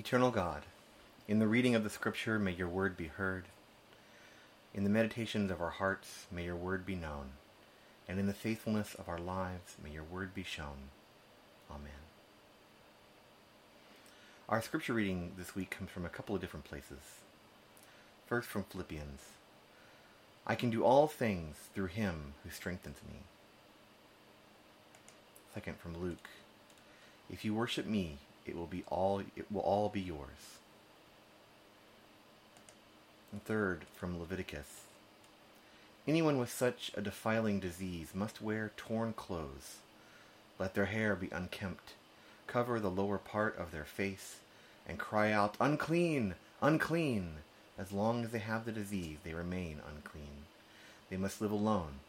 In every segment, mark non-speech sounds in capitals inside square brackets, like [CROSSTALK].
Eternal God, in the reading of the Scripture may your word be heard. In the meditations of our hearts may your word be known. And in the faithfulness of our lives may your word be shown. Amen. Our Scripture reading this week comes from a couple of different places. First from Philippians. I can do all things through him who strengthens me. Second from Luke. If you worship me, it will be all it will all be yours. And third from Leviticus. Anyone with such a defiling disease must wear torn clothes. Let their hair be unkempt, cover the lower part of their face, and cry out, Unclean! Unclean! As long as they have the disease, they remain unclean. They must live alone.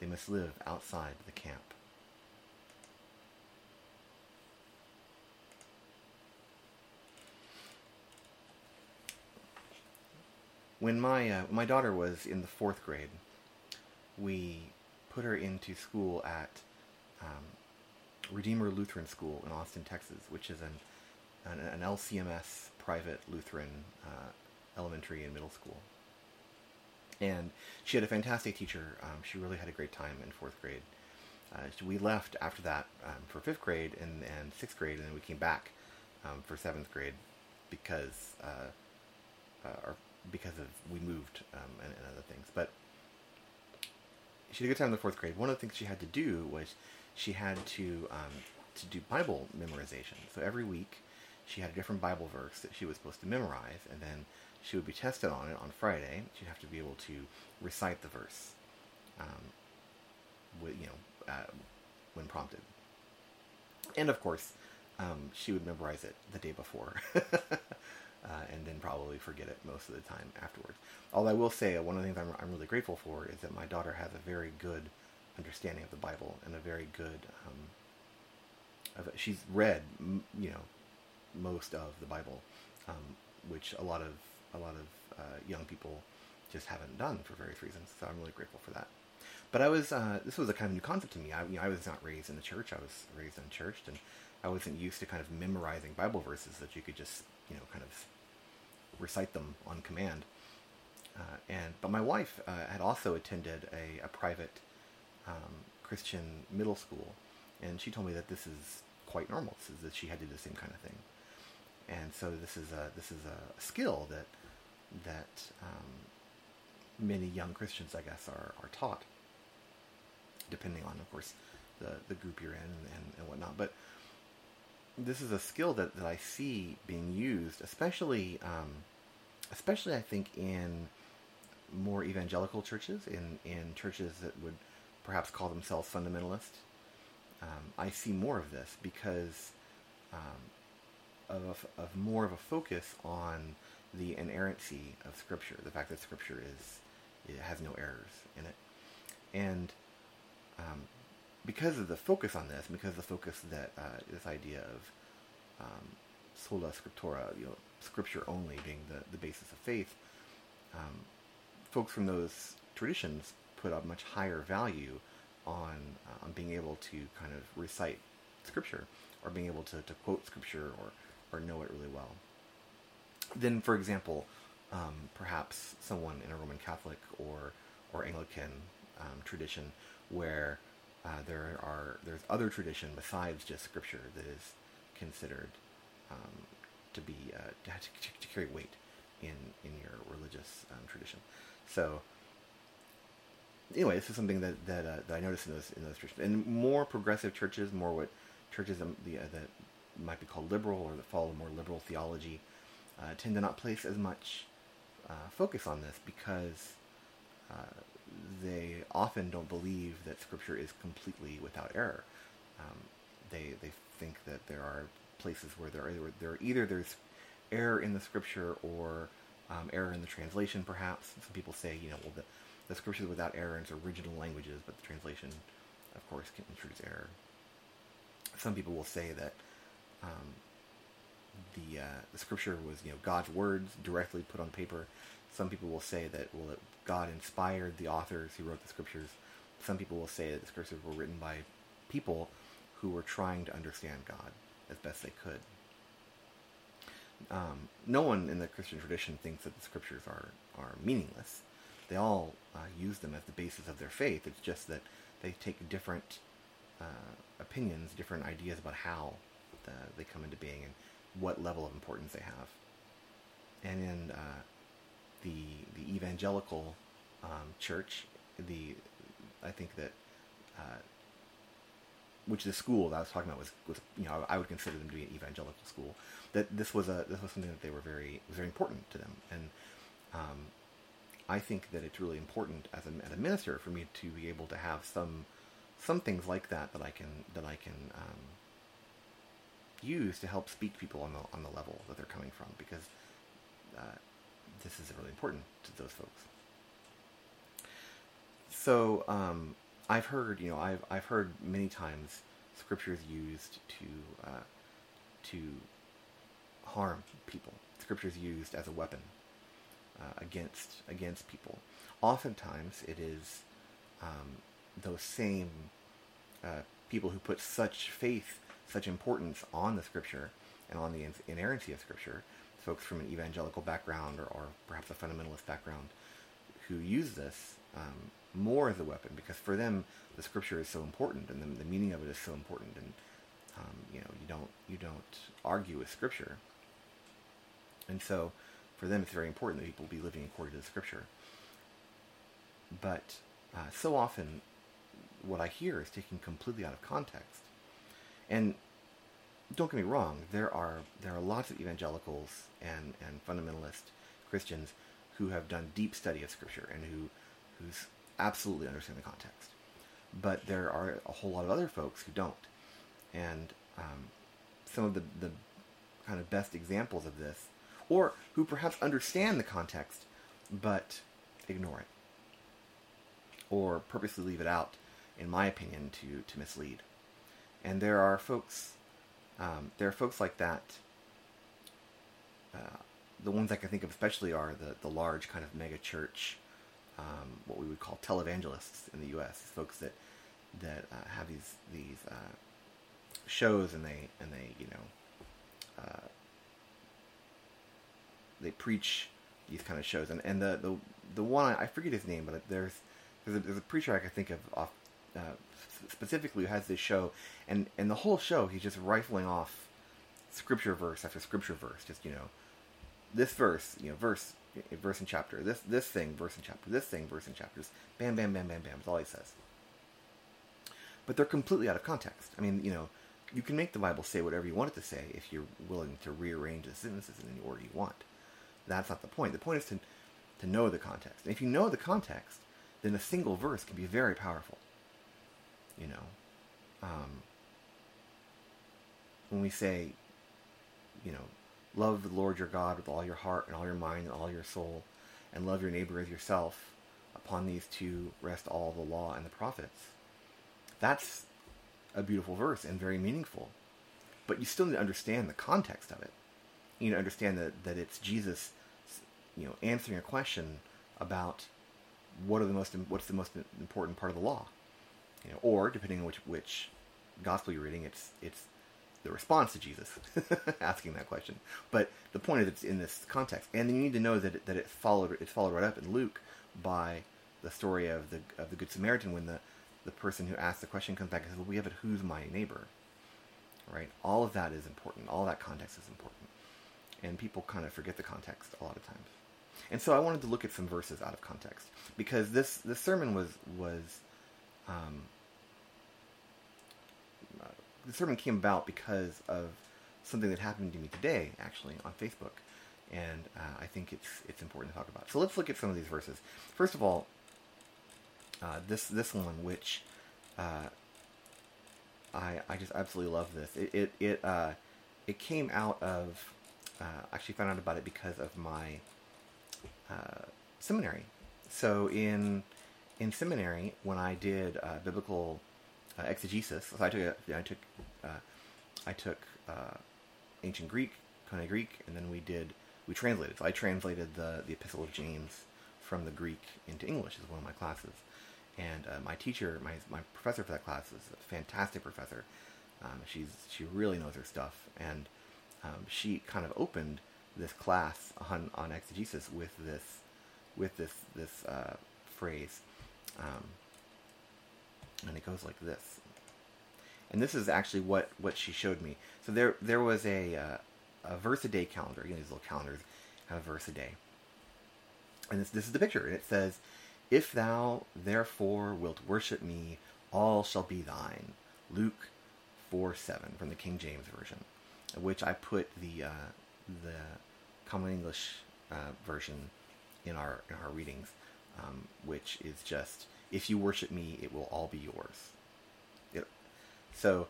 They must live outside the camp. When my uh, my daughter was in the fourth grade, we put her into school at um, Redeemer Lutheran School in Austin, Texas, which is an an, an LCMS private Lutheran uh, elementary and middle school. And she had a fantastic teacher. Um, she really had a great time in fourth grade. Uh, we left after that um, for fifth grade and, and sixth grade, and then we came back um, for seventh grade because uh, uh, our because of we moved um, and, and, other things. But she had a good time in the fourth grade. One of the things she had to do was she had to um, to do Bible memorization. So every week she had a different Bible verse that she was supposed to memorize, and then she would be tested on it on Friday. She'd have to be able to recite the verse, um, with you know, uh, when prompted. And of course, um, she would memorize it the day before. [LAUGHS] uh, and then probably forget it most of the time afterwards. Although I will say, uh, one of the things I'm, I'm really grateful for is that my daughter has a very good understanding of the Bible and a very good. Um, she's read, you know, most of the Bible, um, which a lot of a lot of uh, young people just haven't done for various reasons. So I'm really grateful for that. But I was uh, this was a kind of new concept to me. I, you know, I was not raised in the church. I was raised unchurched, and I wasn't used to kind of memorizing Bible verses that you could just you know kind of recite them on command. Uh, and but my wife uh, had also attended a, a private um, Christian middle school, and she told me that this is quite normal. This is that she had to do the same kind of thing, and so this is a this is a skill that that um, many young Christians, I guess, are, are taught, depending on, of course, the the group you're in and, and whatnot. But this is a skill that, that I see being used, especially, um, especially I think in more evangelical churches, in, in churches that would perhaps call themselves fundamentalist. Um, I see more of this because um, of, of more of a focus on the inerrancy of Scripture, the fact that Scripture is it has no errors in it, and um, because of the focus on this, because of the focus that uh, this idea of um, sola scriptura, you know, scripture only being the, the basis of faith, um, folks from those traditions put a much higher value on uh, on being able to kind of recite scripture or being able to, to quote scripture or, or know it really well. Then, for example, um, perhaps someone in a Roman Catholic or or Anglican um, tradition where uh, there are there's other tradition besides just scripture that is considered um, to be uh, to, to, carry weight in in your religious um, tradition. So anyway, this is something that that, uh, that I noticed in those in those traditions. And more progressive churches, more what churches um, the, uh, that might be called liberal or that follow more liberal theology, uh, tend to not place as much uh, focus on this because they often don't believe that Scripture is completely without error. Um, they they think that there are places where there are, there either there's error in the Scripture or um, error in the translation, perhaps. Some people say, you know, well, the, the Scripture is without error in its original languages, but the translation, of course, can introduce error. Some people will say that um, the uh, the Scripture was, you know, God's words directly put on paper. Some people will say that well, it God inspired the authors who wrote the scriptures. Some people will say that the scriptures were written by people who were trying to understand God as best they could. Um, no one in the Christian tradition thinks that the scriptures are, are meaningless. They all uh, use them as the basis of their faith. It's just that they take different uh, opinions, different ideas about how the, they come into being and what level of importance they have. And in uh, the the evangelical um, church, the I think that uh, which the school that I was talking about was, was you know I would consider them to be an evangelical school. That this was a this was something that they were very was very important to them, and um, I think that it's really important as a, as a minister for me to be able to have some some things like that that I can that I can um, use to help speak people on the on the level that they're coming from because uh, this is really important to those folks. So um, I've heard, you know, I've I've heard many times scriptures used to uh, to harm people. Scriptures used as a weapon uh, against against people. Oftentimes, it is um, those same uh, people who put such faith, such importance on the Scripture and on the inerrancy of Scripture, folks from an evangelical background or, or perhaps a fundamentalist background, who use this um, more as a weapon because for them the Scripture is so important and the, the meaning of it is so important, and um, you know you don't you don't argue with Scripture, and so for them it's very important that people be living according to the Scripture. But uh, so often what I hear is taken completely out of context. And don't get me wrong, there are there are lots of evangelicals and, and fundamentalist Christians who have done deep study of Scripture and who who's absolutely understand the context. But there are a whole lot of other folks who don't. And um, some of the, the kind of best examples of this, or who perhaps understand the context but ignore it, or purposely leave it out in my opinion, to, to mislead. And there are folks, um, there are folks like that. Uh, the ones I can think of especially are the, the large kind of mega church, um, what we would call televangelists in the U.S. Folks that that uh, have these these uh, shows and they and they you know uh, they preach these kind of shows and and the the the one I forget his name but there's there's a, there's a preacher I can think of off uh, specifically who has this show, and and the whole show he's just rifling off scripture verse after scripture verse, just you know, this verse, you know, verse, verse and chapter, this this thing, verse and chapter, this thing, verse and chapters, bam, bam, bam, bam, bam. That's all he says. But they're completely out of context. I mean, you know, you can make the Bible say whatever you want it to say if you're willing to rearrange the sentences in any order you want. That's not the point. The point is to to know the context. And if you know the context, then a single verse can be very powerful you know um, when we say you know love the lord your god with all your heart and all your mind and all your soul and love your neighbor as yourself upon these two rest all the law and the prophets. That's a beautiful verse and very meaningful. But you still need to understand the context of it. You need to understand that, that it's jesus you know answering a question about what are the most what's the most important part of the law you know, or depending on which which gospel you're reading, it's it's the response to Jesus [LAUGHS] asking that question. But the point is, it's in this context, and then you need to know that it, that it followed it's followed right up in Luke by the story of the of the Good Samaritan when the the person who asked the question comes back and says, "Well, we have it. Who's my neighbor?" Right. All of that is important. All that context is important, and people kind of forget the context a lot of times. And so I wanted to look at some verses out of context because this this sermon was was um, the sermon came about because of something that happened to me today, actually, on Facebook, and uh, I think it's it's important to talk about. So let's look at some of these verses. First of all, uh, this this one, which uh, I I just absolutely love this. It it it, uh, it came out of uh, actually found out about it because of my uh, seminary. So in in seminary, when I did biblical uh, exegesis. So I took a, I took uh, I took uh, ancient Greek, Koine Greek, and then we did we translated. So I translated the the Epistle of James from the Greek into English as one of my classes. And uh, my teacher, my my professor for that class is a fantastic professor. Um, she's she really knows her stuff, and um, she kind of opened this class on, on exegesis with this with this this uh, phrase, um, and it goes like this. And this is actually what, what she showed me. So there there was a uh, a verse a day calendar. You know these little calendars have a verse a day. And this this is the picture, and it says, "If thou therefore wilt worship me, all shall be thine." Luke four seven from the King James version, which I put the uh, the Common English uh, version in our in our readings, um, which is just if you worship me, it will all be yours. It, so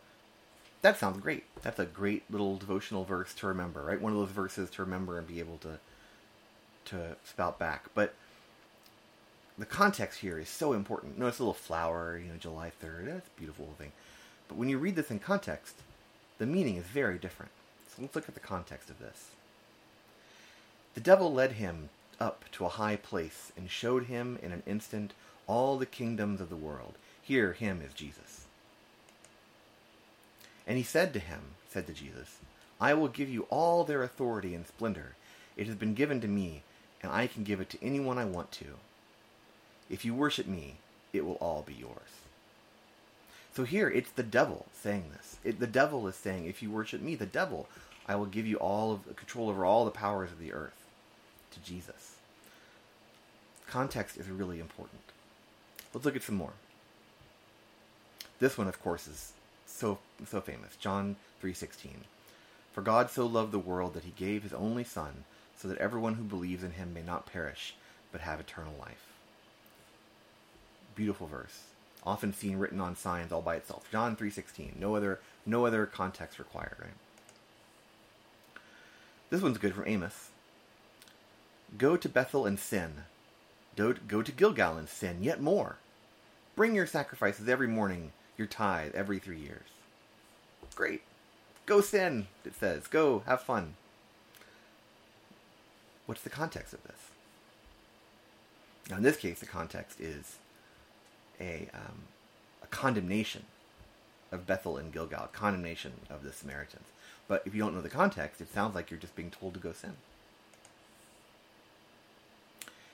that sounds great. That's a great little devotional verse to remember, right? One of those verses to remember and be able to to spout back. But the context here is so important. Notice a little flower, you know, July third. That's a beautiful thing. But when you read this in context, the meaning is very different. So let's look at the context of this. The devil led him up to a high place and showed him in an instant all the kingdoms of the world. Here, him is Jesus. And he said to him, said to Jesus, I will give you all their authority and splendor. It has been given to me, and I can give it to anyone I want to. If you worship me, it will all be yours. So here, it's the devil saying this. It, the devil is saying, if you worship me, the devil, I will give you all of the control over all the powers of the earth to Jesus. Context is really important. Let's look at some more. This one, of course, is so so famous. John 3:16. For God so loved the world that he gave his only son so that everyone who believes in him may not perish but have eternal life. Beautiful verse. Often seen written on signs all by itself. John 3:16. No other no other context required, right? This one's good from Amos. Go to Bethel and sin. Don't go to Gilgal and sin yet more. Bring your sacrifices every morning, your tithe every three years. Great. Go sin, it says. Go, have fun. What's the context of this? Now, in this case, the context is a, um, a condemnation of Bethel and Gilgal, condemnation of the Samaritans. But if you don't know the context, it sounds like you're just being told to go sin.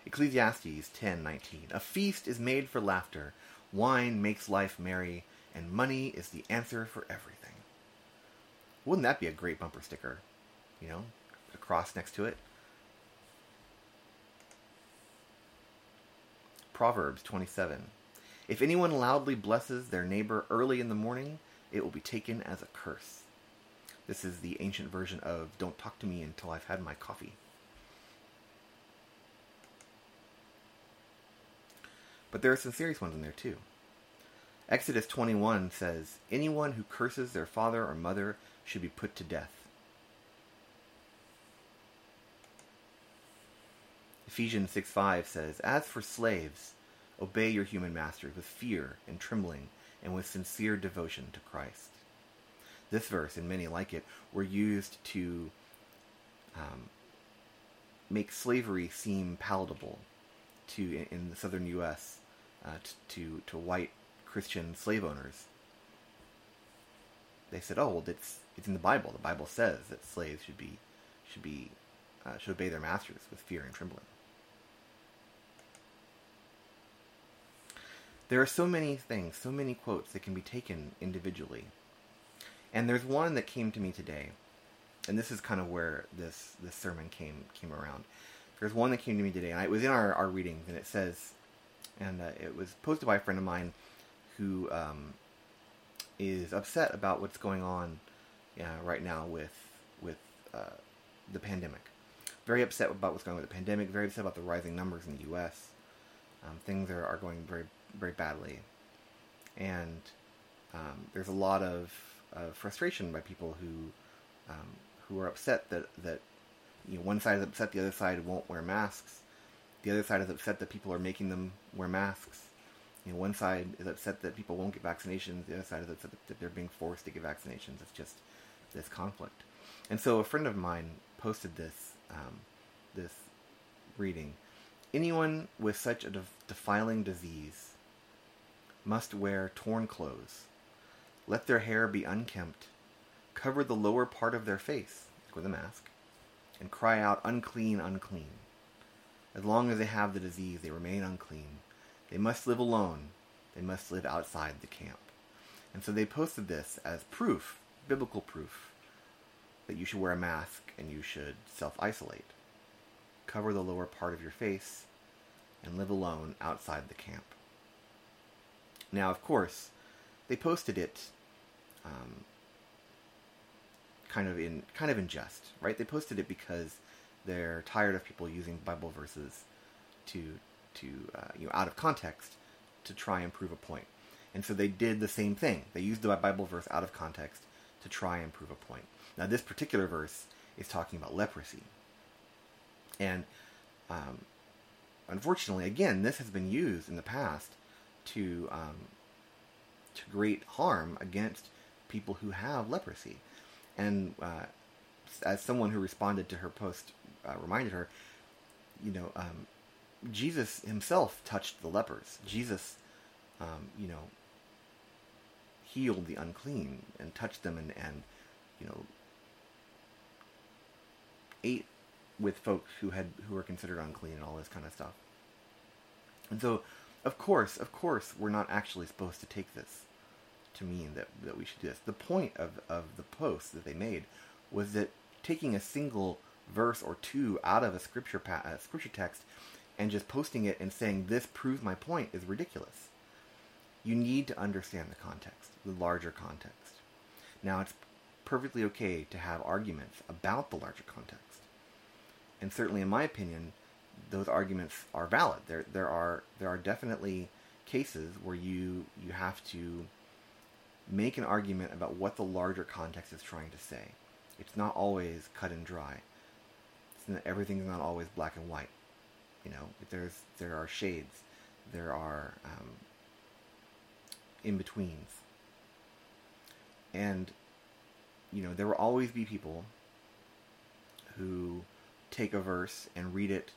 Ecclesiastes 10:19 A feast is made for laughter, wine makes life merry, and money is the answer for everything. Wouldn't that be a great bumper sticker? You know, a cross next to it. Proverbs 27 If anyone loudly blesses their neighbor early in the morning, it will be taken as a curse. This is the ancient version of Don't talk to me until I've had my coffee. But there are some serious ones in there too. Exodus 21 says, Anyone who curses their father or mother should be put to death. Ephesians 6 5 says, As for slaves, obey your human masters with fear and trembling and with sincere devotion to Christ. This verse, and many like it, were used to um, make slavery seem palatable to in the southern U.S. Uh, to to white Christian slave owners. They said, "Oh, well, it's it's in the Bible. The Bible says that slaves should be should be uh, should obey their masters with fear and trembling." There are so many things, so many quotes that can be taken individually. And there's one that came to me today, and this is kind of where this this sermon came came around. There's one that came to me today, and it was in our, our readings, and it says, and uh, it was posted by a friend of mine who um, is upset about what's going on uh, right now with with uh, the pandemic. Very upset about what's going on with the pandemic. Very upset about the rising numbers in the U.S. Um, things are, are going very very badly, and um, there's a lot of, of, frustration by people who um, who are upset that that you know one side is upset the other side won't wear masks. The other side is upset that people are making them wear masks you know, one side is upset that people won't get vaccinations. The other side is upset that they're being forced to get vaccinations. It's just this conflict. And so a friend of mine posted this um, this reading. Anyone with such a defiling disease must wear torn clothes. Let their hair be unkempt. Cover the lower part of their face, with a mask, and cry out, Unclean, unclean. As long as they have the disease, they remain unclean. They must live alone. They must live outside the camp. And so they posted this as proof, biblical proof, that you should wear a mask and you should self isolate. Cover the lower part of your face and live alone outside the camp. Now, of course, they posted it um, kind of in kind of in jest, right? They posted it because they're tired of people using Bible verses to to uh, you know out of context to try and prove a point. And so they did the same thing. They used the Bible verse out of context to try and prove a point. Now, this particular verse is talking about leprosy. And um, unfortunately, again, this has been used in the past to um, to great harm against people who have leprosy. And uh, as someone who responded to her post uh, reminded her, you know, um, Jesus himself touched the lepers. Jesus, um, you know, healed the unclean and touched them and, and you know, ate with folks who had who were considered unclean and all this kind of stuff. And so, of course, of course, we're not actually supposed to take this to mean that, that we should do this. The point of, of the post that they made was that taking a single verse or two out of a scripture pa- a scripture text and just posting it and saying this proves my point is ridiculous. You need to understand the context, the larger context. Now, it's perfectly okay to have arguments about the larger context. And certainly, in my opinion, those arguments are valid. There, there are there are definitely cases where you you have to make an argument about what the larger context is trying to say. It's not always cut and dry. Not, everything's not always black and white. You know, there's there are shades, there are um, in betweens, and you know there will always be people who take a verse and read it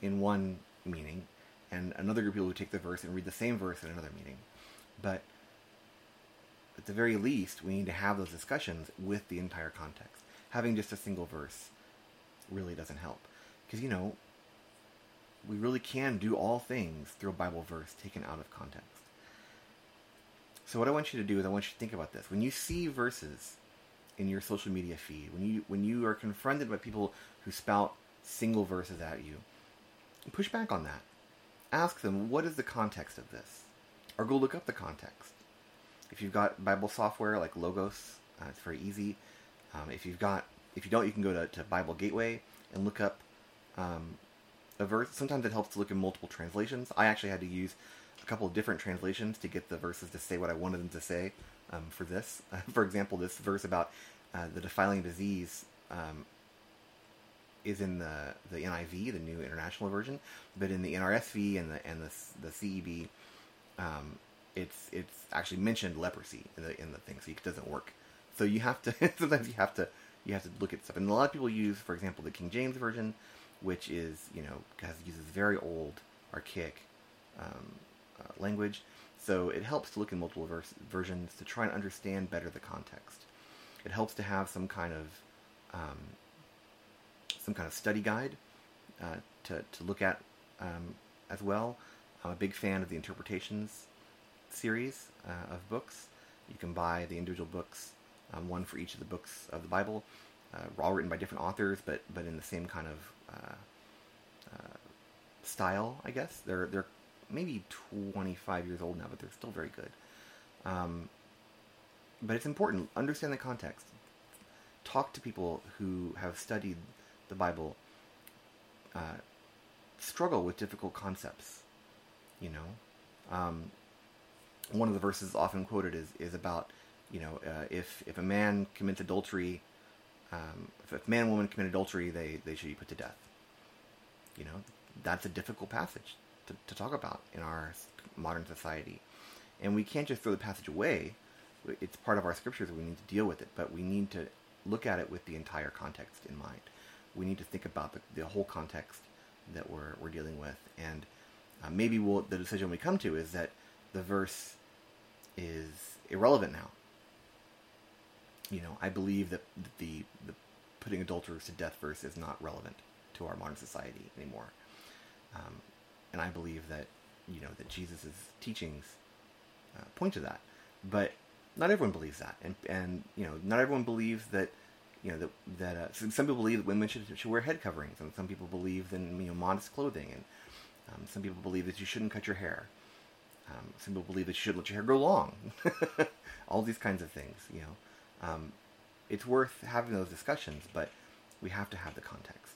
in one meaning, and another group of people who take the verse and read the same verse in another meaning. But at the very least, we need to have those discussions with the entire context. Having just a single verse really doesn't help. Because, you know, we really can do all things through a Bible verse taken out of context. So what I want you to do is I want you to think about this. When you see verses in your social media feed, when you when you are confronted by people who spout single verses at you, push back on that. Ask them, what is the context of this? Or go look up the context. If you've got Bible software like Logos, uh, it's very easy. Um, if you've got, if you don't, you can go to, to Bible Gateway and look up um, a verse. Sometimes it helps to look in multiple translations. I actually had to use a couple of different translations to get the verses to say what I wanted them to say um, for this. Uh, [LAUGHS] for example, this verse about uh, the defiling disease um, is in the the NIV, the New International Version, but in the NRSV and the and the the CEV, um, it's it's actually mentioned leprosy in the in the thing, so it doesn't work. So you have to [LAUGHS] sometimes you have to you have to look at stuff, and a lot of people use, for example, the King James version, which is you know has uses very old archaic um, uh, language. So it helps to look in multiple versions to try and understand better the context. It helps to have some kind of um, some kind of study guide uh, to to look at um, as well. I'm a big fan of the interpretations series uh, of books. You can buy the individual books, um, one for each of the books of the Bible, uh, all written by different authors, but but in the same kind of uh, uh style, I guess. They're they're maybe 25 years old now, but they're still very good. Um, but it's important understand the context. Talk to people who have studied the Bible. Uh, struggle with difficult concepts. You know, um, one of the verses often quoted is is about you know uh, if if a man commits adultery, um, if a man and woman commit adultery, they they should be put to death. You know, that's a difficult passage to, to talk about in our modern society, and we can't just throw the passage away. It's part of our scriptures. We need to deal with it, but we need to look at it with the entire context in mind. We need to think about the, the whole context that we're we're dealing with, and uh, maybe we'll, the decision we come to is that the verse is irrelevant now. You know, I believe that the, the putting adulterers to death verse is not relevant to our modern society anymore. Um, and I believe that, you know, that Jesus' teachings uh, point to that. But not everyone believes that. And, and, you know, not everyone believes that, you know, that, that uh, some people believe that women should, should wear head coverings, and some people believe in, you know, modest clothing, and um, some people believe that you shouldn't cut your hair. Um, some people believe that you should let your hair grow long. [LAUGHS] All these kinds of things, you know. Um, it's worth having those discussions, but we have to have the context.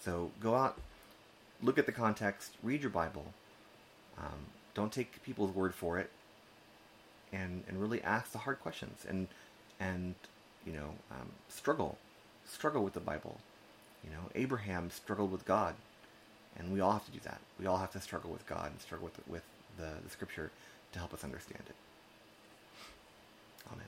So go out, look at the context, read your Bible. Um, don't take people's word for it, and and really ask the hard questions and and you know um, struggle, struggle with the Bible. You know, Abraham struggled with God and we all have to do that. We all have to struggle with God and struggle with, with the, the Scripture to help us understand it. Amen.